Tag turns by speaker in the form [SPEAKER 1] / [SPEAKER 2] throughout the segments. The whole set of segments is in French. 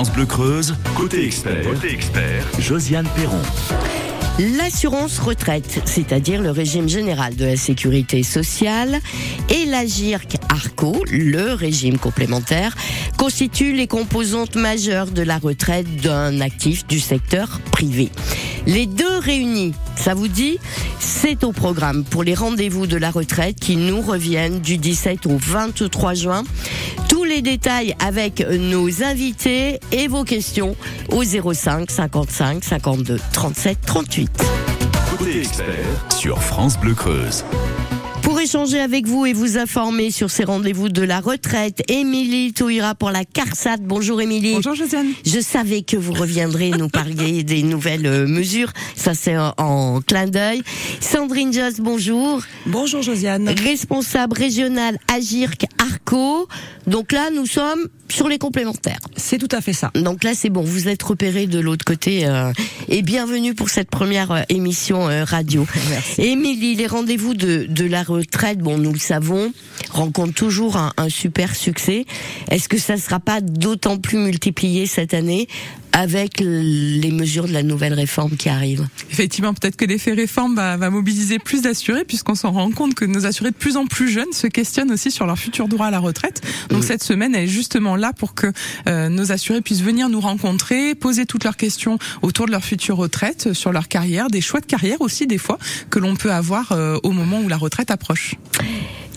[SPEAKER 1] France Bleu Creuse, côté expert, côté expert, Josiane Perron.
[SPEAKER 2] L'assurance retraite, c'est-à-dire le régime général de la sécurité sociale, et la GIRC ARCO, le régime complémentaire, constituent les composantes majeures de la retraite d'un actif du secteur privé. Les deux réunis, ça vous dit? C'est au programme pour les rendez-vous de la retraite qui nous reviennent du 17 au 23 juin. Les détails avec nos invités et vos questions au 05 55 52 37 38.
[SPEAKER 1] Côté expert sur France Bleu Creuse.
[SPEAKER 2] Pour échanger avec vous et vous informer sur ces rendez-vous de la retraite, Émilie Touira pour la CARSAT. Bonjour Émilie.
[SPEAKER 3] Bonjour Josiane.
[SPEAKER 2] Je savais que vous reviendrez nous parler des nouvelles euh, mesures. Ça c'est en, en clin d'œil. Sandrine Joss, bonjour.
[SPEAKER 3] Bonjour Josiane.
[SPEAKER 2] Responsable régional Agirc Donc là, nous sommes sur les complémentaires.
[SPEAKER 3] C'est tout à fait ça.
[SPEAKER 2] Donc là, c'est bon, vous êtes repéré de l'autre côté. euh, et bienvenue pour cette première euh, émission euh, radio.
[SPEAKER 3] Merci.
[SPEAKER 2] Émilie, les rendez-vous de, de la retraite, bon, nous le savons, rencontrent toujours un, un super succès. Est-ce que ça ne sera pas d'autant plus multiplié cette année avec les mesures de la nouvelle réforme qui arrive
[SPEAKER 3] Effectivement, peut-être que l'effet réforme va, va mobiliser plus d'assurés puisqu'on s'en rend compte que nos assurés de plus en plus jeunes se questionnent aussi sur leur futur droit à la retraite. Donc cette semaine, elle est justement là pour que euh, nos assurés puissent venir nous rencontrer, poser toutes leurs questions autour de leur future retraite, euh, sur leur carrière, des choix de carrière aussi des fois que l'on peut avoir euh, au moment où la retraite approche.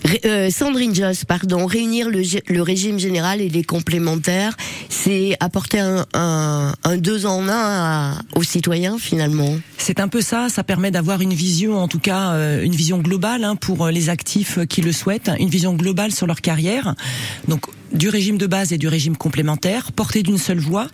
[SPEAKER 2] Ré- euh, Sandrine Joss, pardon, réunir le, régime général et les complémentaires, c'est apporter un, un, un deux en un à- aux citoyens finalement.
[SPEAKER 4] C'est un peu ça, ça permet d'avoir une vision, en tout cas euh, une vision globale hein, pour les actifs qui le souhaitent, une vision globale sur leur carrière. Donc du régime de base et du régime complémentaire, porté d'une seule voix.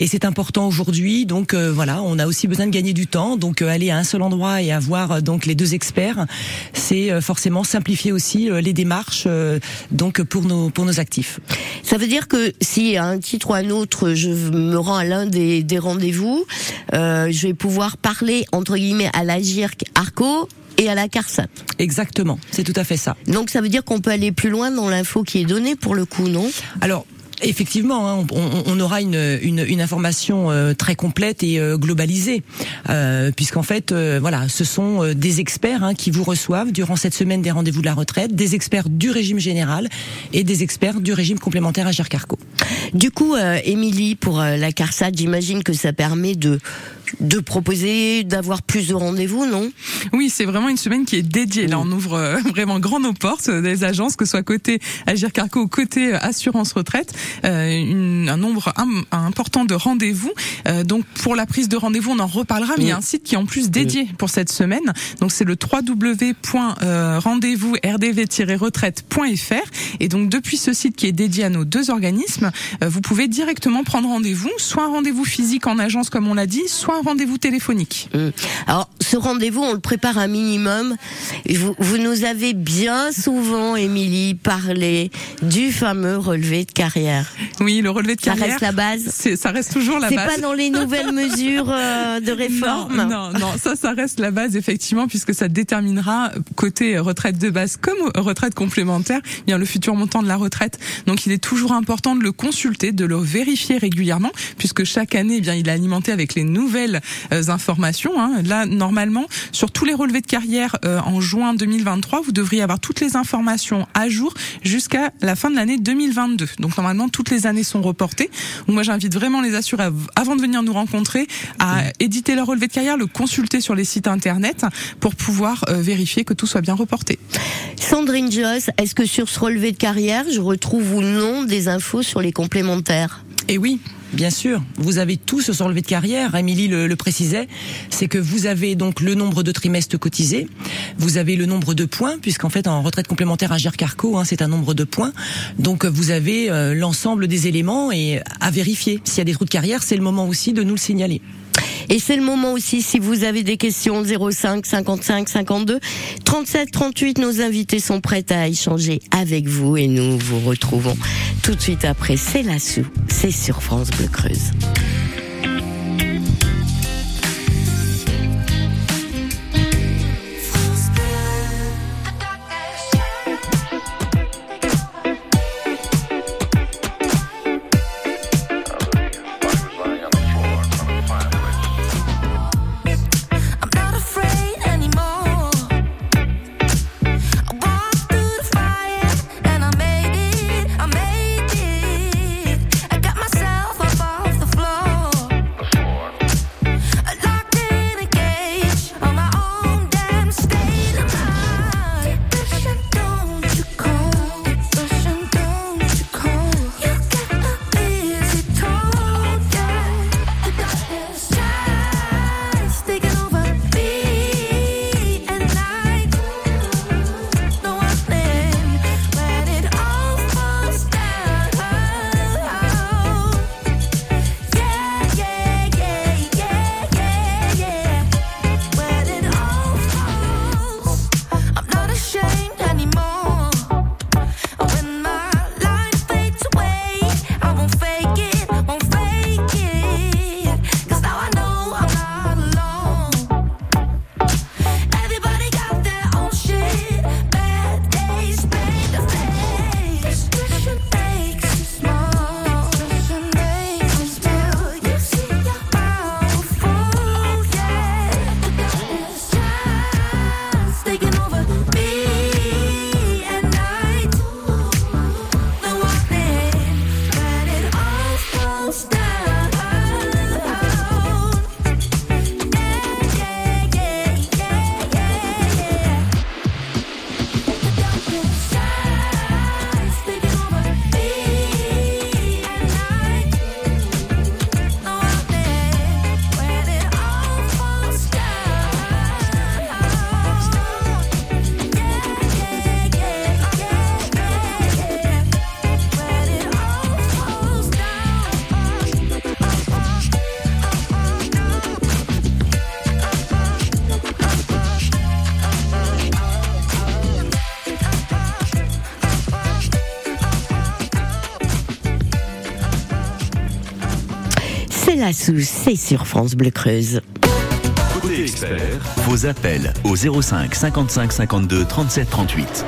[SPEAKER 4] Et c'est important aujourd'hui. Donc euh, voilà, on a aussi besoin de gagner du temps. Donc euh, aller à un seul endroit et avoir euh, donc les deux experts, c'est euh, forcément simplifier aussi euh, les démarches euh, donc pour nos pour nos actifs.
[SPEAKER 2] Ça veut dire que si à un titre ou à un autre, je me rends à l'un des, des rendez-vous, je vais pouvoir parler entre guillemets à la GIRC Arco et à la CARSAT.
[SPEAKER 4] Exactement, c'est tout à fait ça.
[SPEAKER 2] Donc ça veut dire qu'on peut aller plus loin dans l'info qui est donnée pour le coup, non?
[SPEAKER 4] Alors. Effectivement, hein, on, aura une, une, une information euh, très complète et euh, globalisée, euh, puisqu'en fait, euh, voilà, ce sont euh, des experts hein, qui vous reçoivent durant cette semaine des rendez-vous de la retraite, des experts du régime général et des experts du régime complémentaire à Carco.
[SPEAKER 2] Du coup, euh, Émilie, pour euh, la CARSAT, j'imagine que ça permet de de proposer d'avoir plus de rendez-vous, non?
[SPEAKER 3] Oui, c'est vraiment une semaine qui est dédiée. Là, on ouvre euh, vraiment grand nos portes des agences, que ce soit côté Agir Carco ou côté assurance retraite, euh, une- un nombre im- important de rendez-vous. Euh, donc, pour la prise de rendez-vous, on en reparlera, mais il y a un site qui est en plus dédié pour cette semaine. Donc, c'est le www.rendez-vous-rdv-retraite.fr. Et donc, depuis ce site qui est dédié à nos deux organismes, vous pouvez directement prendre rendez-vous, soit un rendez-vous physique en agence, comme on l'a dit, soit un rendez-vous téléphonique.
[SPEAKER 2] Hum. Alors, ce rendez-vous, on le prépare un minimum. Vous, vous nous avez bien souvent, Émilie, parlé du fameux relevé de carrière.
[SPEAKER 3] Oui, le relevé de
[SPEAKER 2] Ça
[SPEAKER 3] carrière.
[SPEAKER 2] reste la base
[SPEAKER 3] C'est, ça reste toujours la
[SPEAKER 2] C'est
[SPEAKER 3] base.
[SPEAKER 2] pas dans les nouvelles mesures euh, de réforme
[SPEAKER 3] Non, non, non, ça, ça reste la base effectivement, puisque ça déterminera côté retraite de base comme retraite complémentaire, eh bien le futur montant de la retraite. Donc, il est toujours important de le consulter, de le vérifier régulièrement, puisque chaque année, eh bien, il est alimenté avec les nouvelles euh, informations. hein. Là, normalement, sur tous les relevés de carrière euh, en juin 2023, vous devriez avoir toutes les informations à jour jusqu'à la fin de l'année 2022. Donc, normalement, toutes les années sont reportées. Donc, moi, j'invite vraiment les assurés, avant de venir nous rencontrer, à éditer leur relevé de carrière, le consulter sur les sites internet pour pouvoir euh, vérifier que tout soit bien reporté.
[SPEAKER 2] Sandrine Joss, est-ce que sur ce relevé de carrière, je retrouve ou non des infos sur les complémentaires
[SPEAKER 4] Et oui, bien sûr, vous avez tout ce relevé de carrière. Émilie le, le précisait, c'est que vous avez donc le nombre de trimestres cotisés, vous avez le nombre de points, puisqu'en fait en retraite complémentaire à Carco, hein, c'est un nombre de points. Donc vous avez euh, l'ensemble des éléments et à vérifier. S'il y a des trous de carrière, c'est le moment aussi de nous le signaler.
[SPEAKER 2] Et c'est le moment aussi, si vous avez des questions, 05 55 52 37 38, nos invités sont prêts à échanger avec vous et nous vous retrouvons tout de suite après. C'est la sou, c'est sur France Bleu Creuse. C'est sur France Bleu Creuse.
[SPEAKER 1] Côté expert, vos appels au 05 55 52 37 38.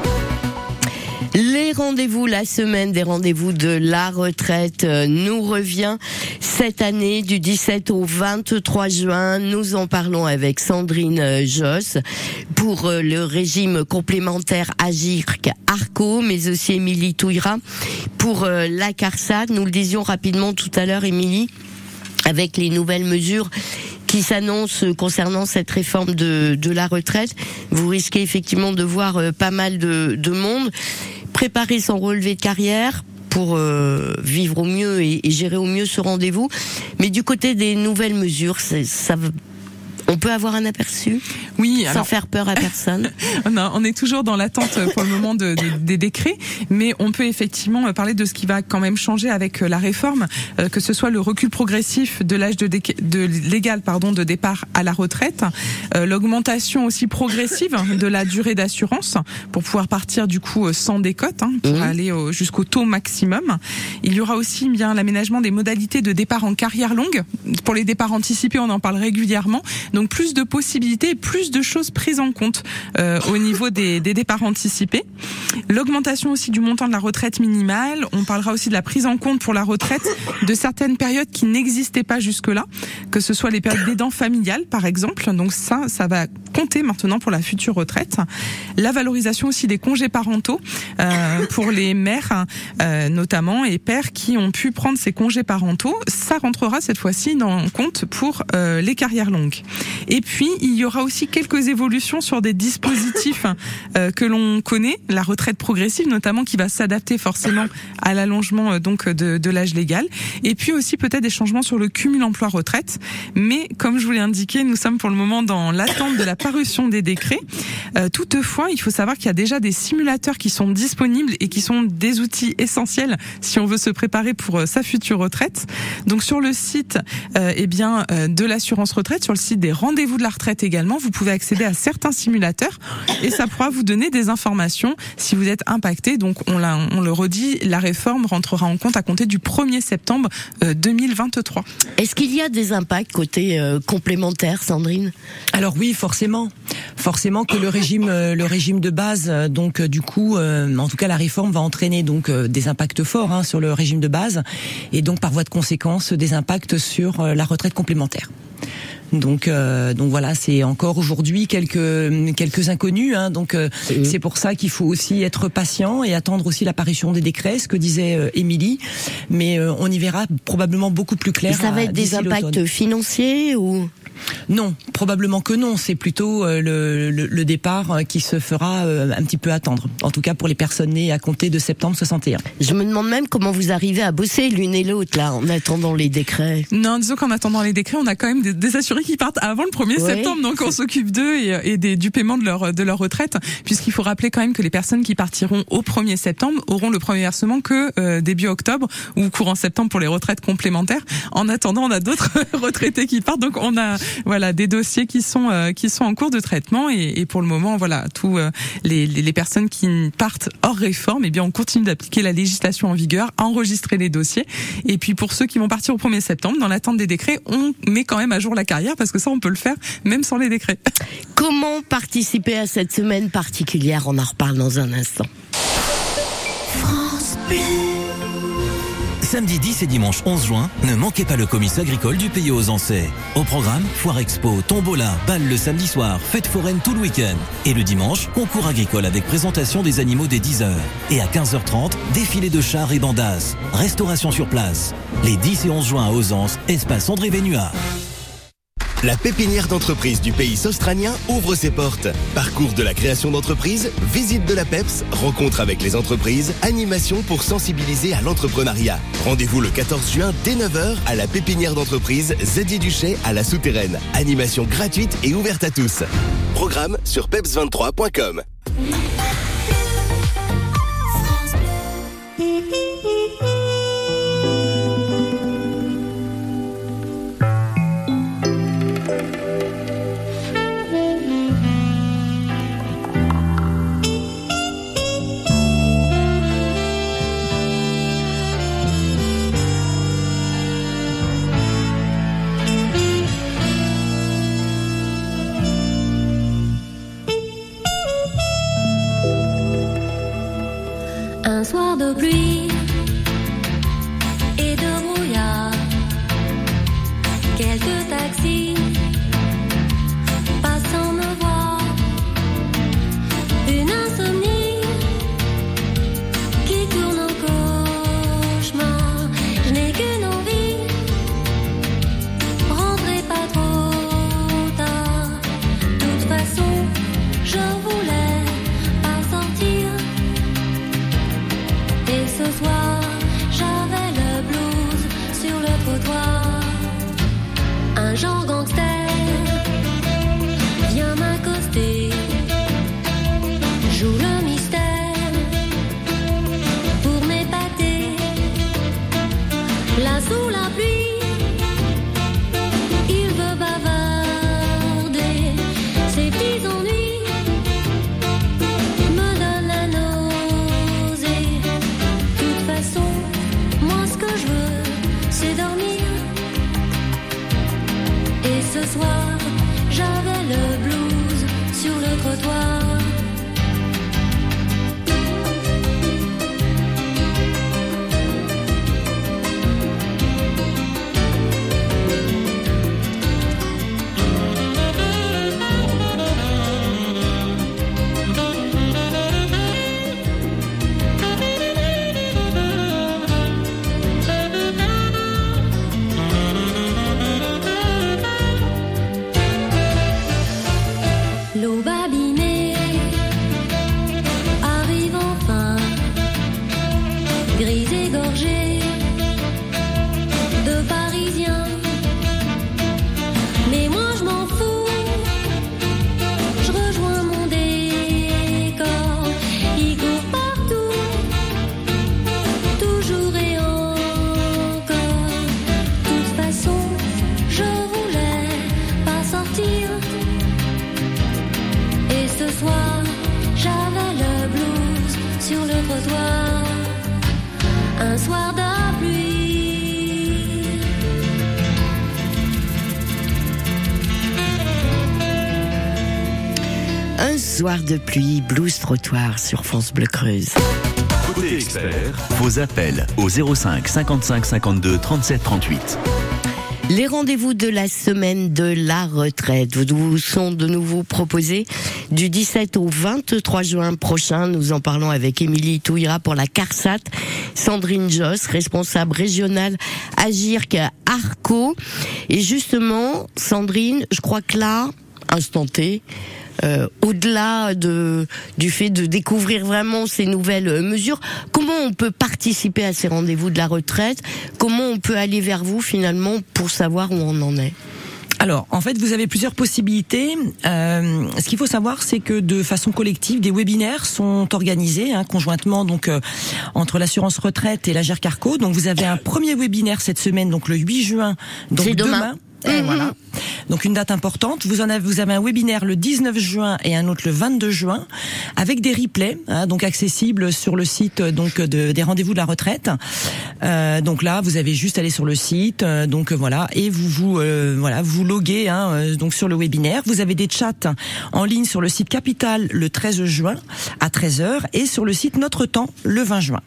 [SPEAKER 2] Les rendez-vous, la semaine des rendez-vous de la retraite euh, nous revient cette année du 17 au 23 juin. Nous en parlons avec Sandrine euh, Joss pour euh, le régime complémentaire Agirc Arco, mais aussi Émilie Touira pour la CARSAT. Nous le disions rapidement tout à l'heure, Émilie, avec les nouvelles mesures qui s'annonce concernant cette réforme de, la retraite. Vous risquez effectivement de voir pas mal de, de monde préparer son relevé de carrière pour euh, vivre au mieux et, gérer au mieux ce rendez-vous. Mais du côté des nouvelles mesures, ça on peut avoir un aperçu
[SPEAKER 3] Oui,
[SPEAKER 2] sans faire peur à personne.
[SPEAKER 3] on est toujours dans l'attente pour le moment de, des décrets, mais on peut effectivement parler de ce qui va quand même changer avec euh, la réforme, euh, que ce soit le recul progressif de l'âge de, de, légal pardon de départ à la retraite, euh, l'augmentation aussi progressive de la durée d'assurance pour pouvoir partir du coup sans décote, hein, pour mmh. aller jusqu'au taux maximum. Il y aura aussi bien l'aménagement des modalités de départ en carrière longue. Pour les départs anticipés, on en parle régulièrement. Donc plus de possibilités, plus de choses prises en compte euh, au niveau des, des départs anticipés. L'augmentation aussi du montant de la retraite minimale. On parlera aussi de la prise en compte pour la retraite de certaines périodes qui n'existaient pas jusque-là, que ce soit les périodes d'aidant familial par exemple. Donc ça, ça va compter maintenant pour la future retraite. La valorisation aussi des congés parentaux euh, pour les mères euh, notamment et pères qui ont pu prendre ces congés parentaux. Ça rentrera cette fois-ci dans compte pour euh, les carrières longues. Et puis, il y aura aussi quelques évolutions sur des dispositifs euh, que l'on connaît, la retraite progressive notamment, qui va s'adapter forcément à l'allongement euh, donc de, de l'âge légal. Et puis aussi peut-être des changements sur le cumul emploi-retraite. Mais comme je vous l'ai indiqué, nous sommes pour le moment dans l'attente de la parution des décrets. Euh, toutefois, il faut savoir qu'il y a déjà des simulateurs qui sont disponibles et qui sont des outils essentiels si on veut se préparer pour sa future retraite. Donc sur le site eh bien de l'assurance retraite, sur le site des rendez-vous de la retraite également. Vous pouvez accéder à certains simulateurs et ça pourra vous donner des informations si vous êtes impacté. Donc on, on le redit, la réforme rentrera en compte à compter du 1er septembre 2023. Euh,
[SPEAKER 2] Est-ce qu'il y a des impacts côté euh, complémentaire, Sandrine?
[SPEAKER 4] Alors oui, forcément. Forcément que le régime, euh, le régime de base, donc du coup, en tout cas la réforme va entraîner donc des impacts forts hein, sur le régime de base et donc par voie de conséquence des impacts sur la retraite complémentaire. Donc, euh, donc voilà, c'est encore aujourd'hui quelques quelques inconnus. Hein, donc euh, c'est pour ça qu'il faut aussi être patient et attendre aussi l'apparition des décrets, ce que disait euh, Émilie. Mais on y verra probablement beaucoup plus clair.
[SPEAKER 2] ça va être des impacts financiers ou
[SPEAKER 4] non, probablement que non. C'est plutôt euh, le, le, départ euh, qui se fera euh, un petit peu attendre. En tout cas pour les personnes nées à compter de septembre 61.
[SPEAKER 2] Je me demande même comment vous arrivez à bosser l'une et l'autre là en attendant les décrets.
[SPEAKER 3] Non, disons qu'en attendant les décrets, on a quand même des, assurés qui partent avant le 1er septembre, donc on s'occupe d'eux et, et du paiement de leur de leur retraite, puisqu'il faut rappeler quand même que les personnes qui partiront au 1er septembre auront le premier versement que début octobre ou courant septembre pour les retraites complémentaires. En attendant, on a d'autres retraités qui partent, donc on a voilà des dossiers qui sont euh, qui sont en cours de traitement et, et pour le moment voilà tous euh, les, les, personnes qui partent hors réforme et eh bien on continue d'appliquer la législation en vigueur, enregistrer les dossiers et puis pour ceux qui vont partir au 1er septembre dans l'attente des décrets, on met quand même à jour la carrière parce que ça on peut le faire même sans les décrets.
[SPEAKER 2] Comment participer à cette semaine particulière? On en reparle dans un instant.
[SPEAKER 1] France Samedi 10 et dimanche 11 juin, ne manquez pas le comice agricole du pays aux Ancets. Au programme, foire expo, tombola, bal le samedi soir, fête foraine tout le week-end. Et le dimanche, concours agricole avec présentation des animaux dès 10h. Et à 15h30, défilé de chars et bandas. Restauration sur place. Les 10 et 11 juin à Ozance, espace André Vénuard. La pépinière d'entreprise du pays australien ouvre ses portes. Parcours de la création d'entreprise, visite de la PEPS, rencontre avec les entreprises, animation pour sensibiliser à l'entrepreneuriat. Rendez-vous le 14 juin dès 9h à la pépinière d'entreprise Zeddy Duchet à la Souterraine. Animation gratuite et ouverte à tous. Programme sur peps23.com.
[SPEAKER 5] pluie
[SPEAKER 2] soir de pluie, blues trottoir sur France Bleu Creuse.
[SPEAKER 6] Côté expert, vos appels au 05 55 52 37 38.
[SPEAKER 2] Les rendez-vous de la semaine de la retraite vous sont de nouveau proposés du 17 au 23 juin prochain. Nous en parlons avec Émilie Touira pour la CARSAT, Sandrine Joss, responsable régionale Agirc Arco. Et justement, Sandrine, je crois que là, instant T, euh, au-delà de, du fait de découvrir vraiment ces nouvelles euh, mesures, comment on peut participer à ces rendez-vous de la retraite? Comment on peut aller vers vous finalement pour savoir où on en est?
[SPEAKER 4] Alors, en fait, vous avez plusieurs possibilités. Euh, ce qu'il faut savoir, c'est que de façon collective, des webinaires sont organisés hein, conjointement donc euh, entre l'assurance retraite et la GERCARCO. Donc, vous avez un premier webinaire cette semaine, donc le 8 juin. Donc
[SPEAKER 2] C'est demain.
[SPEAKER 4] Euh,
[SPEAKER 2] Mhm.
[SPEAKER 4] Voilà. Donc une date importante. Vous en avez, vous avez un webinaire le 19 juin et un autre le 22 juin, avec des replays, hein, donc accessibles sur le site euh, donc de, des rendez-vous de la retraite. Euh, donc là, vous avez juste à aller sur le site, euh, donc euh, voilà, et vous vous euh, voilà, vous loguez hein, donc sur le webinaire. Vous avez des chats en ligne sur le site Capital le 13 juin à 13h et sur le site Notre Temps le 20 juin.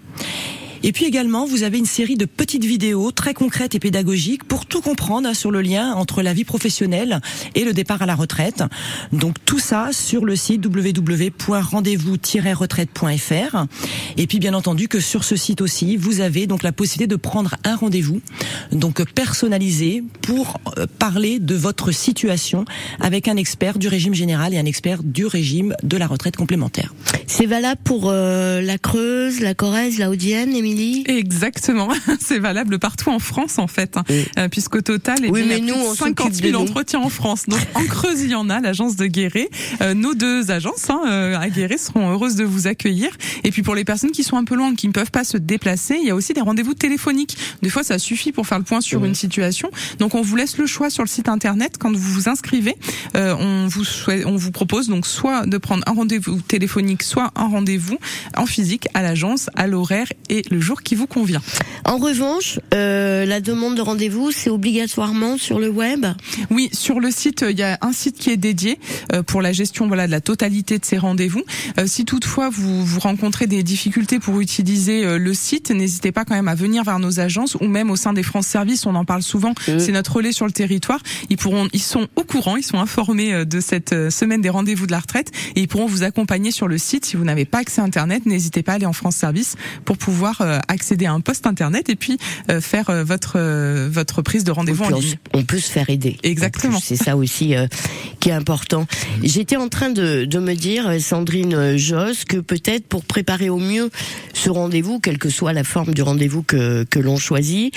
[SPEAKER 4] Et puis également, vous avez une série de petites vidéos très concrètes et pédagogiques pour tout comprendre sur le lien entre la vie professionnelle et le départ à la retraite. Donc tout ça sur le site www.rendez-vous-retraite.fr. Et puis bien entendu que sur ce site aussi, vous avez donc la possibilité de prendre un rendez-vous, donc personnalisé pour euh, parler de votre situation avec un expert du régime général et un expert du régime de la retraite complémentaire.
[SPEAKER 2] C'est valable pour euh, la Creuse, la Corrèze, la Haute-Vienne, Émilie
[SPEAKER 3] Exactement, c'est valable partout en France en fait.
[SPEAKER 2] Oui.
[SPEAKER 3] Euh, puisqu'au total, eh
[SPEAKER 2] Oui,
[SPEAKER 3] il y a
[SPEAKER 2] nous,
[SPEAKER 3] plus de 50
[SPEAKER 2] s'occupe de
[SPEAKER 3] 000
[SPEAKER 2] nous.
[SPEAKER 3] entretiens en France. Donc en Creuse, il y en a, l'agence de Guéret. Euh, nos deux agences hein, euh, à Guéret seront heureuses de vous accueillir. Et puis pour les personnes qui sont un peu loin, qui ne peuvent pas se déplacer, il y a aussi des rendez-vous téléphoniques. Des fois, ça suffit pour faire le point sur une situation. Donc on vous laisse le choix sur le site internet quand vous vous inscrivez. Euh, on vous souhaite, on vous propose donc soit de prendre un rendez-vous téléphonique, soit un rendez-vous en physique à l'agence, à l'horaire et le le jour qui vous convient.
[SPEAKER 2] En revanche, euh, la demande de rendez-vous, c'est obligatoirement sur le web
[SPEAKER 3] Oui, sur le site, euh, il y a un site qui est dédié euh, pour la gestion voilà de la totalité de ces rendez-vous. Euh, si toutefois vous, vous rencontrez des difficultés pour utiliser euh, le site, n'hésitez pas quand même à venir vers nos agences ou même au sein des France Services, on en parle souvent, c'est notre relais sur le territoire. Ils pourront, ils sont au courant, ils sont informés de cette semaine des rendez-vous de la retraite et ils pourront vous accompagner sur le site. Si vous n'avez pas accès à Internet, n'hésitez pas à aller en France Service pour pouvoir euh, accéder à un poste Internet et puis euh, faire euh, votre euh, votre prise de rendez-vous en ligne.
[SPEAKER 2] on peut se faire aider.
[SPEAKER 3] Exactement.
[SPEAKER 2] C'est ça aussi euh, qui est important. J'étais en train de, de me dire, euh, Sandrine euh, Josse, que peut-être pour préparer au mieux ce rendez-vous, quelle que soit la forme du rendez-vous que, que l'on choisit,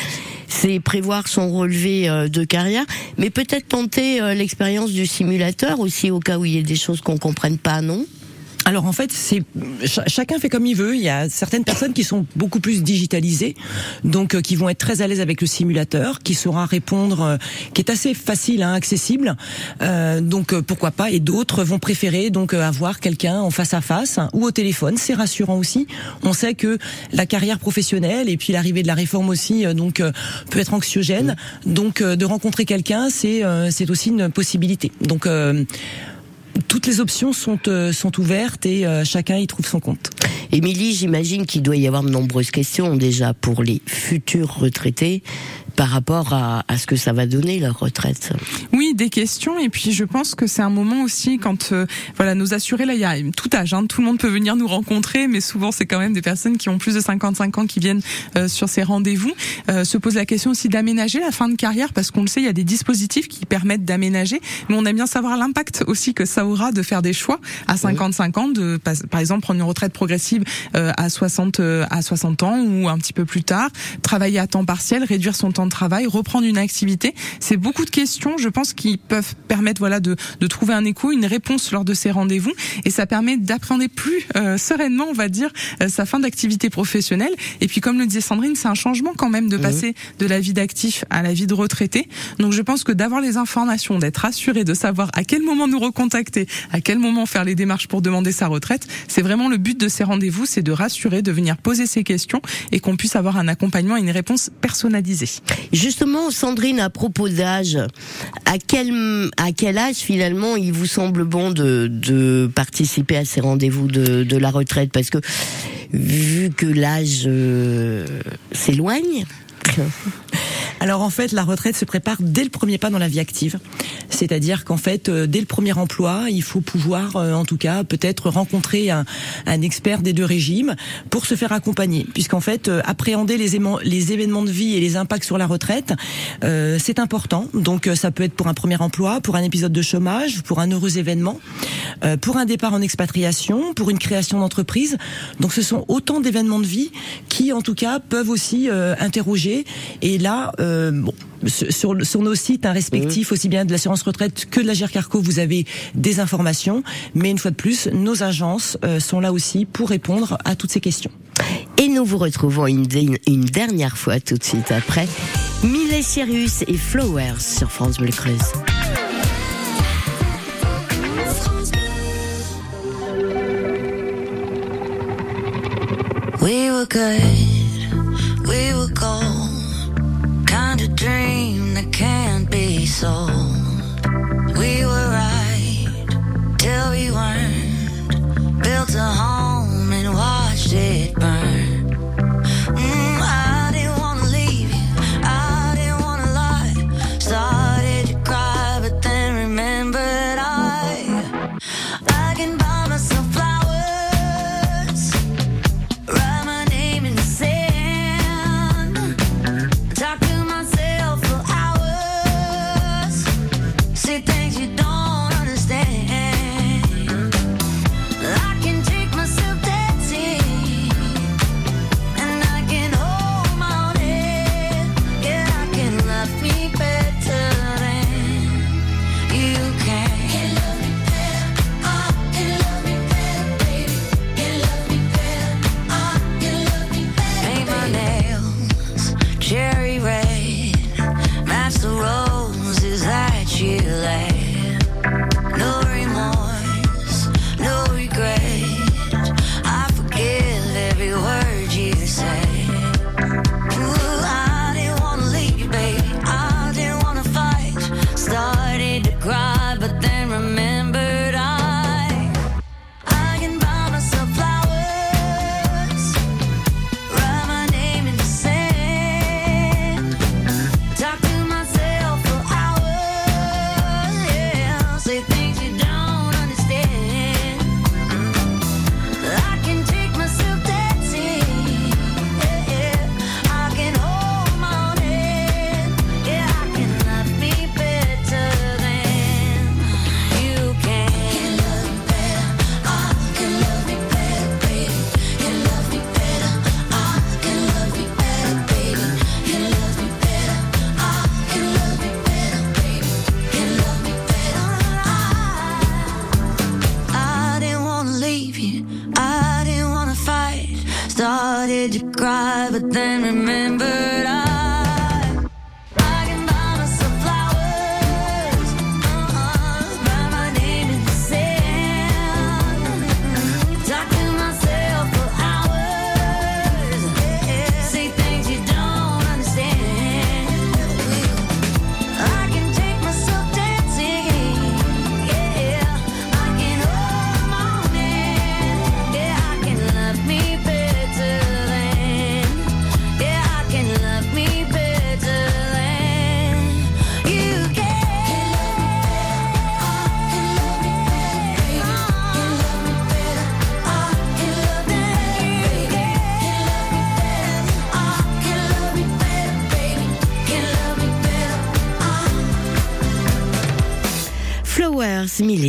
[SPEAKER 2] c'est prévoir son relevé euh, de carrière, mais peut-être tenter euh, l'expérience du simulateur aussi au cas où il y ait des choses qu'on comprenne pas, non?
[SPEAKER 4] Alors en fait, c'est ch- chacun fait comme il veut. Il y a certaines personnes qui sont beaucoup plus digitalisées, donc euh, qui vont être très à l'aise avec le simulateur, qui saura répondre, euh, qui est assez facile, hein, accessible. Euh, donc euh, pourquoi pas? Et d'autres vont préférer donc euh, avoir quelqu'un en face à face ou au téléphone. C'est rassurant aussi. On sait que la carrière professionnelle et puis l'arrivée de la réforme aussi, euh, donc peut être anxiogène. Donc de rencontrer quelqu'un, c'est c'est aussi une possibilité. Donc toutes les options sont euh, sont ouvertes et euh, chacun y trouve son compte.
[SPEAKER 2] Émilie, j'imagine qu'il doit y avoir de nombreuses questions déjà pour les futurs retraités par rapport à, à ce que ça va donner leur retraite.
[SPEAKER 3] Oui, des questions. Et puis je pense que c'est un moment aussi quand euh, voilà nos assurés là il y a tout âge hein, tout le monde peut venir nous rencontrer mais souvent c'est quand même des personnes qui ont plus de 55 ans qui viennent euh, sur ces rendez-vous. Euh, se pose la question aussi d'aménager la fin de carrière parce qu'on le sait il y a des dispositifs qui permettent d'aménager. Mais on aime bien savoir l'impact aussi que ça aura de faire des choix à 55 ans de par exemple prendre une retraite progressive euh, à 60 euh, à 60 ans ou un petit peu plus tard travailler à temps partiel réduire son temps de travail reprendre une activité. C'est beaucoup de questions je pense qui peuvent permettre voilà de, de trouver un écho une réponse lors de ces rendez-vous. Et ça permet d'appréhender plus euh, sereinement on va dire euh, sa fin d'activité professionnelle. Et puis comme le disait Sandrine c'est un changement quand même de passer de la vie d'actif à la vie de retraité. Donc je pense que d'avoir les informations d'être assuré de savoir à quel moment nous recontacter à quel moment faire les démarches pour demander sa retraite c'est vraiment le but de ces rendez-vous c'est de rassurer de venir poser ces questions et qu'on puisse avoir un accompagnement et une réponse personnalisée
[SPEAKER 2] Justement, Sandrine, à propos d'âge, à quel, à quel âge finalement il vous semble bon de, de participer à ces rendez-vous de, de la retraite? Parce que vu que l'âge euh, s'éloigne,
[SPEAKER 4] Alors en fait, la retraite se prépare dès le premier pas dans la vie active. C'est-à-dire qu'en fait, euh, dès le premier emploi, il faut pouvoir, euh, en tout cas, peut-être rencontrer un, un expert des deux régimes pour se faire accompagner. Puisqu'en fait, euh, appréhender les, les événements de vie et les impacts sur la retraite, euh, c'est important. Donc ça peut être pour un premier emploi, pour un épisode de chômage, pour un heureux événement, euh, pour un départ en expatriation, pour une création d'entreprise. Donc ce sont autant d'événements de vie qui, en tout cas, peuvent aussi euh, interroger. Et là, euh, bon, sur, nos sites hein, respectifs, aussi bien de l'assurance retraite que de la GERCARCO, vous avez des informations. Mais une fois de plus, nos agences euh, sont là aussi pour répondre à toutes ces questions.
[SPEAKER 2] et nous vous retrouvons une, dernière fois tout de suite après. Miley Cyrus et Flowers sur France Bleu Creuse.
[SPEAKER 7] We were good,
[SPEAKER 2] soul.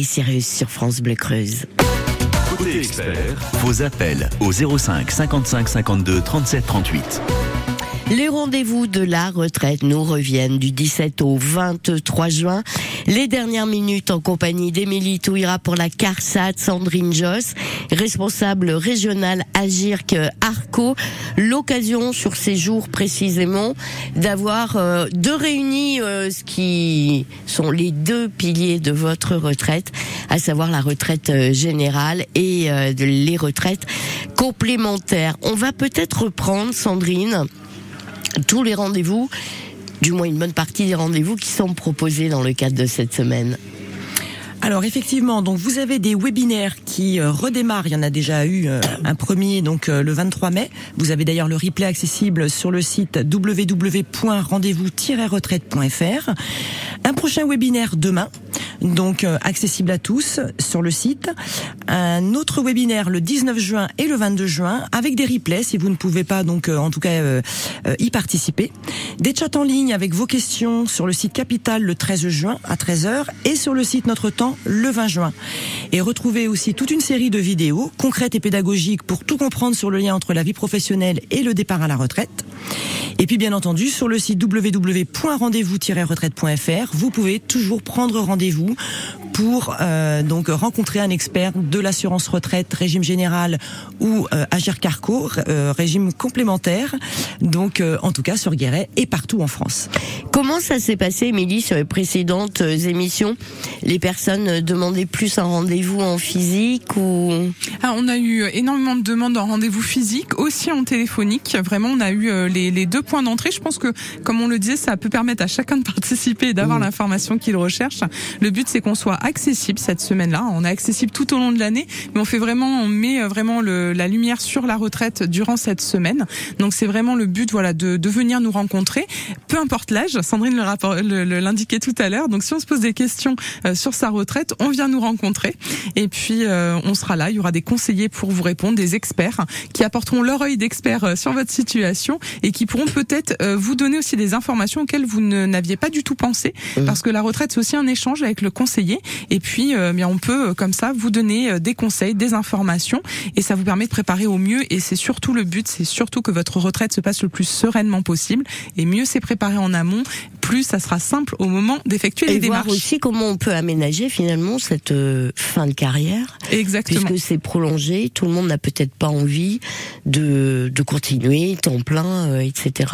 [SPEAKER 2] Cyrus sur France Bleu Creuse.
[SPEAKER 6] Côté expert, vos appels au 05 55 52 37 38.
[SPEAKER 2] Les rendez-vous de la retraite nous reviennent du 17 au 23 juin. Les dernières minutes en compagnie d'Émilie Touira pour la CARSAT, Sandrine Joss, responsable régionale Agirc Arco. L'occasion sur ces jours précisément d'avoir euh, de euh, ce qui sont les deux piliers de votre retraite, à savoir la retraite euh, générale et euh, les retraites complémentaires. On va peut-être reprendre, Sandrine, tous les rendez-vous, du moins une bonne partie des rendez-vous qui sont proposés dans le cadre de cette semaine.
[SPEAKER 4] Alors effectivement, donc vous avez des webinaires qui euh, redémarrent. Il y en a déjà eu euh, un premier donc euh, le 23 mai. Vous avez d'ailleurs le replay accessible sur le site www.rendez-vous-retraite.fr. Un prochain webinaire demain, donc euh, accessible à tous sur le site. Un autre webinaire le 19 juin et le 22 juin avec des replays si vous ne pouvez pas donc euh, en tout cas euh, euh, y participer. Des chats en ligne avec vos questions sur le site Capital le 13 juin à 13h et sur le site Notre Temps le 20 juin. Et retrouvez aussi toute une série de vidéos concrètes et pédagogiques pour tout comprendre sur le lien entre la vie professionnelle et le départ à la retraite. Et puis bien entendu sur le site www.rendez-vous-retraite.fr, vous pouvez toujours prendre rendez-vous vous pour euh, donc rencontrer un expert de l'assurance retraite, régime général ou euh, Agir Carco, euh, régime complémentaire. Donc euh, en tout cas sur Guéret et partout en France.
[SPEAKER 2] Comment ça s'est passé, Émilie, sur les précédentes émissions? Les personnes demandaient plus un rendez-vous en physique ou?
[SPEAKER 3] Ah, on a eu énormément de demandes en rendez-vous physique, aussi en téléphonique. Vraiment, on a eu les, les deux points d'entrée. Je pense que, comme on le disait, ça peut permettre à chacun de participer et d'avoir l'information qu'il recherche. Le but, c'est qu'on soit accessible cette semaine-là. On est accessible tout au long de l'année, mais on fait vraiment, on met euh, vraiment le, la lumière sur la retraite durant cette semaine. Donc, c'est vraiment le but, voilà, de, de venir nous rencontrer, peu importe l'âge. Sandrine le rapport- l'indiquait tout à l'heure. Donc, si on se pose des questions euh, sur sa retraite, on vient nous rencontrer. Et puis, euh, on sera là. Il y aura des conseillers pour vous répondre, des experts qui apporteront leur œil d'expert euh, sur votre situation et qui pourront peut-être euh, vous donner aussi des informations auxquelles vous ne- n'aviez pas du tout pensé.
[SPEAKER 2] Mhm.
[SPEAKER 3] Parce que la retraite, c'est aussi un échange avec le conseiller. Et puis, euh, bien, on peut, euh, comme ça, vous donner euh, des conseils, des informations. Et ça vous permet de préparer au mieux. Et c'est surtout le but, c'est surtout que votre retraite se passe le plus sereinement possible. Et mieux c'est préparé en amont, plus ça sera simple au moment d'effectuer les
[SPEAKER 2] et voir
[SPEAKER 3] démarches.
[SPEAKER 2] aussi comment on peut aménager finalement cette fin de carrière,
[SPEAKER 3] Exactement.
[SPEAKER 2] puisque c'est prolongé. Tout le monde n'a peut-être pas envie de, de continuer temps plein, euh, etc.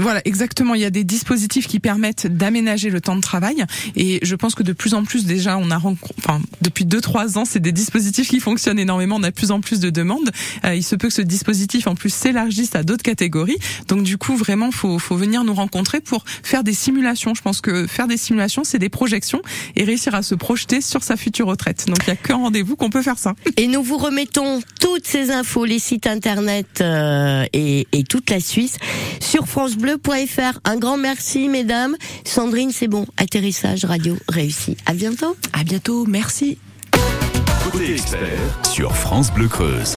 [SPEAKER 3] Voilà, exactement. Il y a des dispositifs qui permettent d'aménager le temps de travail, et je pense que de plus en plus déjà, on a, enfin, depuis deux trois ans, c'est des dispositifs qui fonctionnent énormément. On a de plus en plus de demandes. Euh, il se peut que ce dispositif en plus s'élargisse à d'autres catégories. Donc du coup, vraiment, faut faut venir nous rencontrer pour faire des simulations. Je pense que faire des simulations, c'est des projections et réussir à se projeter sur sa future retraite. Donc il y a qu'un rendez-vous qu'on peut faire ça.
[SPEAKER 2] Et nous vous remettons toutes ces infos, les sites internet euh, et, et toute la Suisse sur francebleu.fr. Un grand merci, mesdames. Sandrine, c'est bon. Atterrissage radio réussi. À bientôt.
[SPEAKER 4] À bientôt, merci.
[SPEAKER 6] Côté expert sur France Bleu Creuse.